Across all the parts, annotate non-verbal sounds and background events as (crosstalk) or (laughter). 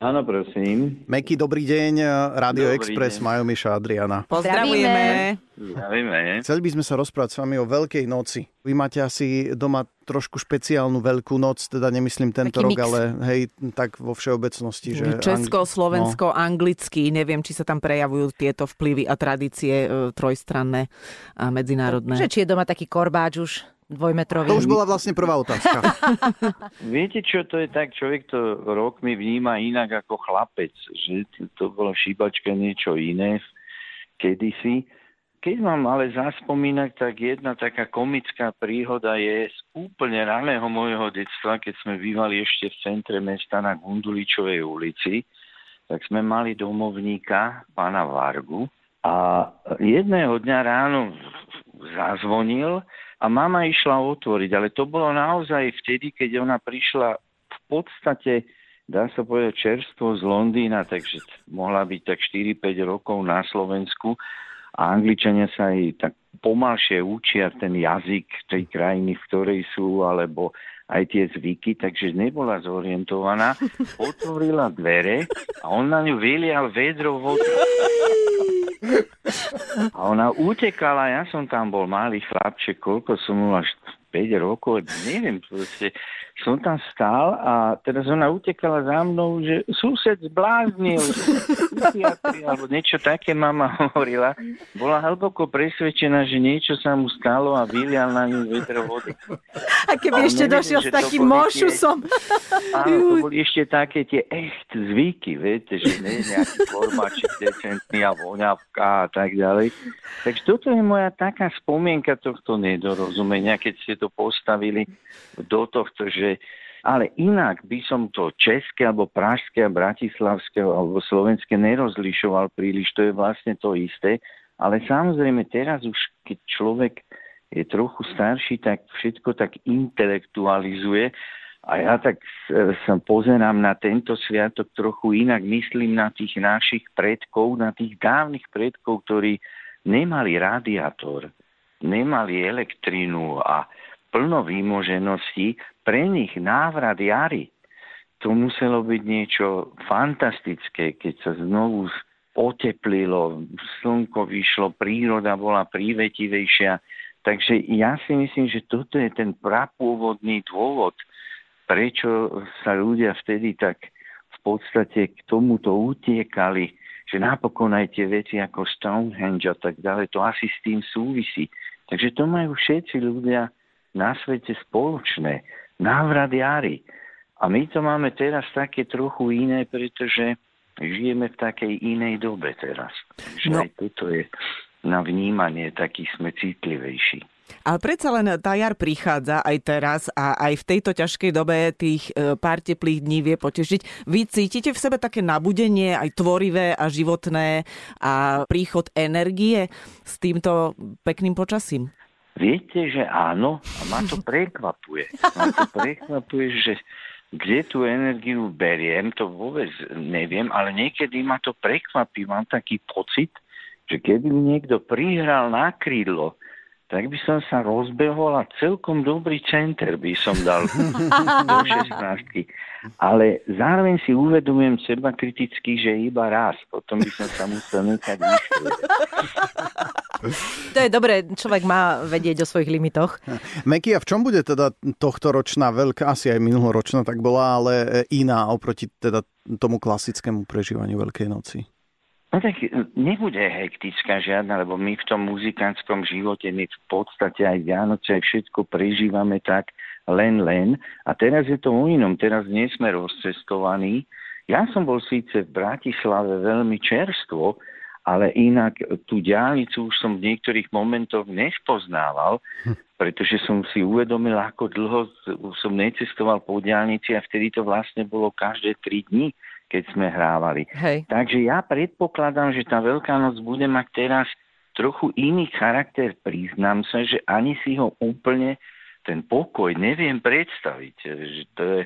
Áno, prosím. Meky, dobrý deň. Radio Dobrý Express, deň. Majo, Miša, Adriana. Pozdravujeme. Zdravíme. Chceli by sme sa rozprávať s vami o Veľkej noci. Vy máte asi doma trošku špeciálnu Veľkú noc, teda nemyslím tento Taký rok, mix. ale hej, tak vo všeobecnosti. Že Česko, Angli- Slovensko, anglicky, neviem, či sa tam prejavujú tieto vplyvy a tradície e, trojstranné a medzinárodné. Že či je doma taký korbáč už dvojmetrový. To už bola vlastne prvá otázka. (laughs) Viete čo, to je tak, človek to rokmi vníma inak ako chlapec, že to bolo šíbačka niečo iné kedysi. Keď mám ale zaspomínať, tak jedna taká komická príhoda je z úplne raného môjho detstva, keď sme bývali ešte v centre mesta na Gunduličovej ulici, tak sme mali domovníka, pána Vargu, a jedného dňa ráno zazvonil a mama išla otvoriť, ale to bolo naozaj vtedy, keď ona prišla v podstate, dá sa povedať, čerstvo z Londýna, takže mohla byť tak 4-5 rokov na Slovensku a Angličania sa aj tak pomalšie učia ten jazyk tej krajiny, v ktorej sú, alebo aj tie zvyky, takže nebola zorientovaná. Otvorila dvere a on na ňu vylial vedro vody. A ona utekala, ja som tam bol malý chlapček, koľko som mal, 5 rokov, neviem, proste som tam stál a teraz ona utekala za mnou, že sused zbláznil, alebo niečo také mama (laughs) hovorila. Bola hlboko presvedčená, že niečo sa mu stalo a vylial na ňu vedro vody. A keby Ale ešte nevedel, došiel s takým mošusom. Áno, to boli ešte také tie echt zvyky, viete, že nie nejaký formáčik decentný a voňavka a tak ďalej. Takže toto je moja taká spomienka tohto nedorozumenia, keď ste to postavili do tohto, že ale inak by som to české, alebo pražské, bratislavské, alebo slovenské nerozlišoval príliš, to je vlastne to isté. Ale samozrejme teraz už, keď človek je trochu starší, tak všetko tak intelektualizuje a ja tak sa pozerám na tento sviatok trochu inak. Myslím na tých našich predkov, na tých dávnych predkov, ktorí nemali radiátor, nemali elektrínu a plno výmožeností. Pre nich návrat jary, to muselo byť niečo fantastické, keď sa znovu oteplilo, slnko vyšlo, príroda bola prívetivejšia. Takže ja si myslím, že toto je ten prapôvodný dôvod, prečo sa ľudia vtedy tak v podstate k tomuto utiekali, že napokon aj tie veci ako Stonehenge a tak ďalej, to asi s tým súvisí. Takže to majú všetci ľudia na svete spoločné. Návrat jary. A my to máme teraz také trochu iné, pretože žijeme v takej inej dobe teraz. No. no. aj toto je na vnímanie, taký sme citlivejší. Ale predsa len tá jar prichádza aj teraz a aj v tejto ťažkej dobe tých e, pár teplých dní vie potešiť. Vy cítite v sebe také nabudenie, aj tvorivé a životné a príchod energie s týmto pekným počasím? Viete, že áno, a ma to (laughs) prekvapuje. Ma to prekvapuje, že kde tú energiu beriem, to vôbec neviem, ale niekedy ma to prekvapí. Mám taký pocit, že keby mi niekto prihral na krídlo, tak by som sa rozbehol a celkom dobrý center by som dal (laughs) do 16. Ale zároveň si uvedomujem seba kriticky, že iba raz. Potom by som sa musel nechať. To je dobré, človek má vedieť o svojich limitoch. Meky, a v čom bude teda tohto ročná veľká, asi aj minuloročná tak bola, ale iná oproti teda tomu klasickému prežívaniu Veľkej noci? No tak nebude hektická žiadna, lebo my v tom muzikantskom živote, my v podstate aj Vianoce, aj všetko prežívame tak len, len. A teraz je to o inom, teraz nie sme rozcestovaní. Ja som bol síce v Bratislave veľmi čerstvo, ale inak tú diálnicu už som v niektorých momentoch nespoznával, pretože som si uvedomil, ako dlho som necestoval po diálnici a vtedy to vlastne bolo každé tri dni, keď sme hrávali. Hej. Takže ja predpokladám, že tá Veľká noc bude mať teraz trochu iný charakter. Priznám sa, že ani si ho úplne ten pokoj neviem predstaviť. Že, to je,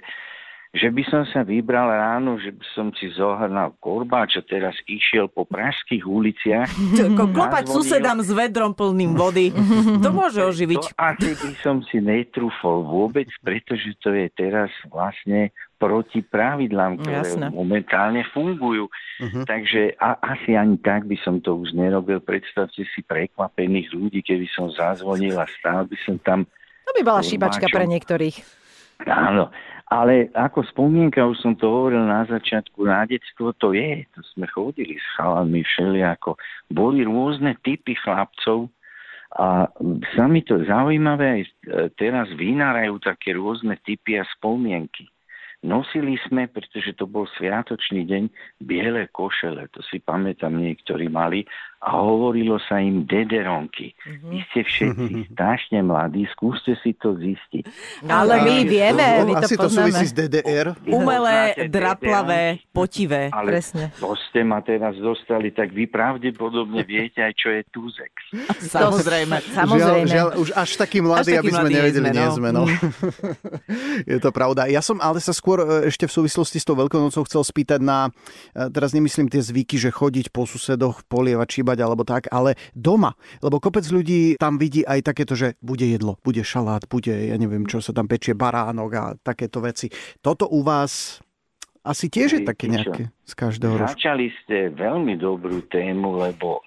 že by som sa vybral ráno, že by som si zohrnal korbáč a teraz išiel po pražských uliciach. (laughs) Klopať susedám s vedrom plným vody, to môže oživiť. To asi by som si netrúfol vôbec, pretože to je teraz vlastne proti pravidlám, ktoré Jasné. momentálne fungujú. Mhm. Takže a, asi ani tak by som to už nerobil. Predstavte si prekvapených ľudí, keby som zazvonil a stál by som tam. To by bola šíbačka pre niektorých. Áno, ale ako spomienka, už som to hovoril na začiatku, na detstvo to je. To sme chodili s chalami všelijako. Boli rôzne typy chlapcov, a sa mi to zaujímavé, aj teraz vynárajú také rôzne typy a spomienky. Nosili sme, pretože to bol sviatočný deň, biele košele, to si pamätám, niektorí mali, a hovorilo sa im dederonky. Mhm. Vy ste všetci strašne mladí, skúste si to zistiť. Ale my vieme, my to Asi to poznáme. súvisí s DDR. Umelé, draplavé, potivé. Ale Presne. to ste ma teraz dostali, tak vy pravdepodobne viete aj, čo je Tuzex. (laughs) Samozrejme. Samozrejme. Žiaľ, žiaľ, už až taký mladý, Až taký aby sme mladý nie nevedeli, sme, nie no. sme. No. (laughs) je to pravda. Ja som ale sa skôr e, ešte v súvislosti s tou Veľkonocou chcel spýtať na, e, teraz nemyslím tie zvyky, že chodiť po susedoch, polievať, šíbať alebo tak, ale doma. Lebo kopec ľudí tam vidí aj takéto, že bude jedlo, bude šalát, bude, ja neviem, čo sa tam pečie, baránok a takéto veci. Toto u vás asi tiež je také nejaké z každého rožka. Začali ste veľmi dobrú tému, lebo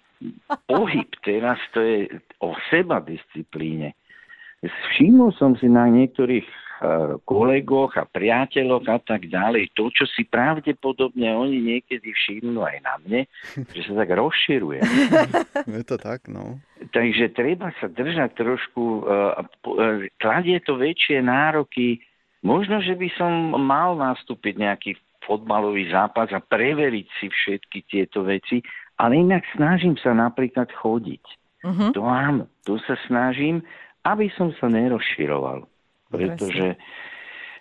pohyb teraz to je o seba disciplíne. Všimol som si na niektorých kolegoch a priateľoch a tak ďalej to, čo si pravdepodobne oni niekedy všimnú aj na mne, (laughs) že sa tak rozširuje. (laughs) Je to tak, no. Takže treba sa držať trošku, uh, uh, kladie to väčšie nároky. Možno, že by som mal nastúpiť nejaký fotbalový zápas a preveriť si všetky tieto veci, ale inak snažím sa napríklad chodiť. Mhm. To áno, tu sa snažím, aby som sa nerozširoval. Pretože,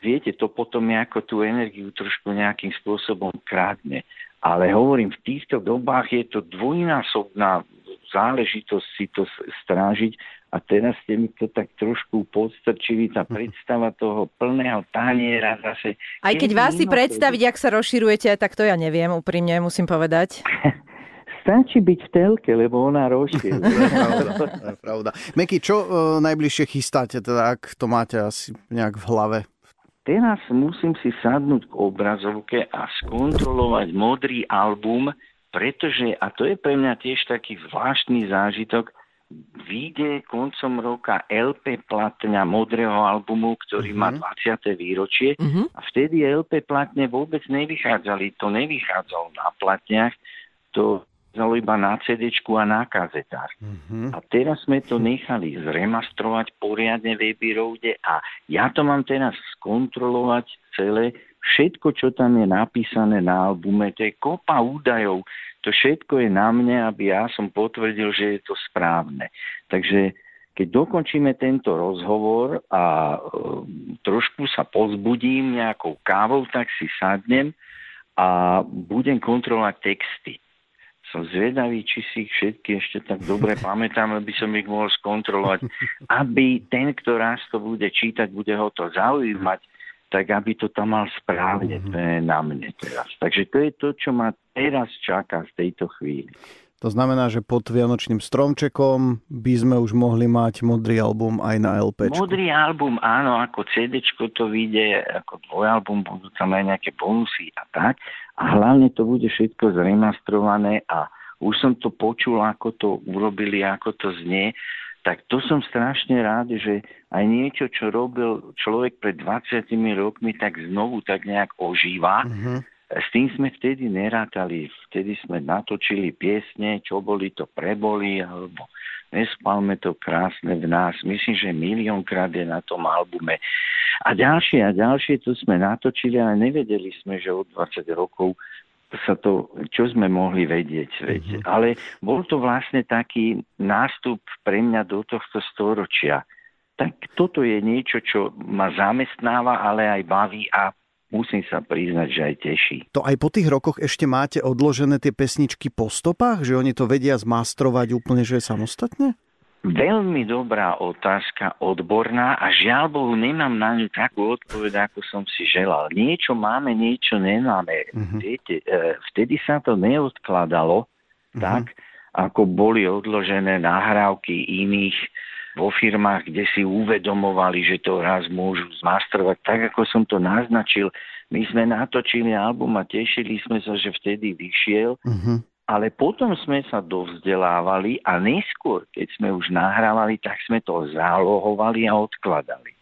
viete, to potom ako tú energiu trošku nejakým spôsobom krádne. Ale hovorím, v týchto dobách je to dvojnásobná záležitosť si to strážiť a teraz ste mi to tak trošku podstrčili, tá (laughs) predstava toho plného taniera zase. Aj keď vás si predstaviť, ak sa rozširujete, tak to ja neviem, úprimne musím povedať. (laughs) Stačí byť v telke, lebo ona (laughs) je pravda. Meky, čo e, najbližšie chystáte, teda ak to máte asi nejak v hlave? Teraz musím si sadnúť k obrazovke a skontrolovať modrý album, pretože, a to je pre mňa tiež taký zvláštny zážitok, vyjde koncom roka LP platňa modrého albumu, ktorý má 20. výročie Mhm. a vtedy LP platne vôbec nevychádzali. To nevychádzalo na platniach, to vychádzalo iba na CD a na kazetách. A teraz sme to nechali zremastrovať poriadne v Abbey a ja to mám teraz skontrolovať celé. Všetko, čo tam je napísané na albume, to je kopa údajov. To všetko je na mne, aby ja som potvrdil, že je to správne. Takže keď dokončíme tento rozhovor a e, trošku sa pozbudím nejakou kávou, tak si sadnem a budem kontrolovať texty. Som zvedavý, či si ich všetky ešte tak dobre (laughs) pamätám, aby som ich mohol skontrolovať. Aby ten, kto raz to bude čítať, bude ho to zaujímať, tak aby to tam mal správne. To je na mne teraz. Takže to je to, čo ma teraz čaká v tejto chvíli. To znamená, že pod Vianočným stromčekom by sme už mohli mať modrý album aj na LP. Modrý album, áno, ako CD to vyjde, ako dvojalbum, budú tam aj nejaké bonusy a tak. A hlavne to bude všetko zremastrované a už som to počul, ako to urobili, ako to znie. Tak to som strašne rád, že aj niečo, čo robil človek pred 20 rokmi, tak znovu tak nejak ožíva. Mhm. S tým sme vtedy nerátali. Vtedy sme natočili piesne, čo boli, to preboli, alebo nespalme to krásne v nás. Myslím, že miliónkrát je na tom albume. A ďalšie a ďalšie to sme natočili, ale nevedeli sme, že od 20 rokov sa to, čo sme mohli vedieť. Mm-hmm. Ale bol to vlastne taký nástup pre mňa do tohto storočia. Tak toto je niečo, čo ma zamestnáva, ale aj baví a musím sa priznať, že aj teší. To aj po tých rokoch ešte máte odložené tie pesničky po stopách? Že oni to vedia zmastrovať úplne, že samostatne? Veľmi dobrá otázka, odborná a žiaľ Bohu nemám na ňu takú odpoveď, ako som si želal. Niečo máme, niečo nemáme. Mm-hmm. Viete, vtedy sa to neodkladalo mm-hmm. tak, ako boli odložené nahrávky iných vo firmách, kde si uvedomovali, že to raz môžu zmastrovať. Tak, ako som to naznačil, My sme natočili album a tešili sme sa, že vtedy vyšiel, Uh-huh. ale potom sme sa dovzdelávali a neskôr, keď sme už nahrávali, tak sme to zálohovali a odkladali.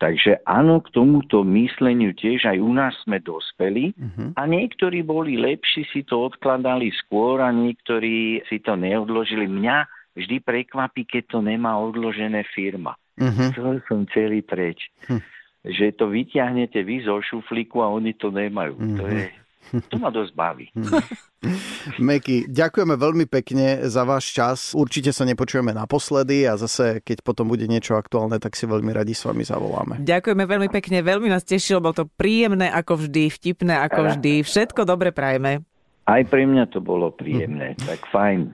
Takže áno, k tomuto mysleniu tiež aj u nás sme dospeli Uh-huh. a niektorí boli lepší, si to odkladali skôr a niektorí si to neodložili. Mňa vždy prekvapí, keď to nemá odložené firma. Uh-huh. To som celý preč. Hm. Že to vyťahnete vy zo šuflíku a oni to nemajú. To, je, to ma dosť baví. Meky, ďakujeme veľmi pekne za váš čas. Určite sa nepočujeme naposledy a zase, keď potom bude niečo aktuálne, tak si veľmi radi s vami zavoláme. Ďakujeme veľmi pekne, veľmi nás tešilo, bol to príjemné ako vždy, vtipné ako vždy. Všetko dobre prajeme. Aj pre mňa to bolo príjemné. Tak fajn.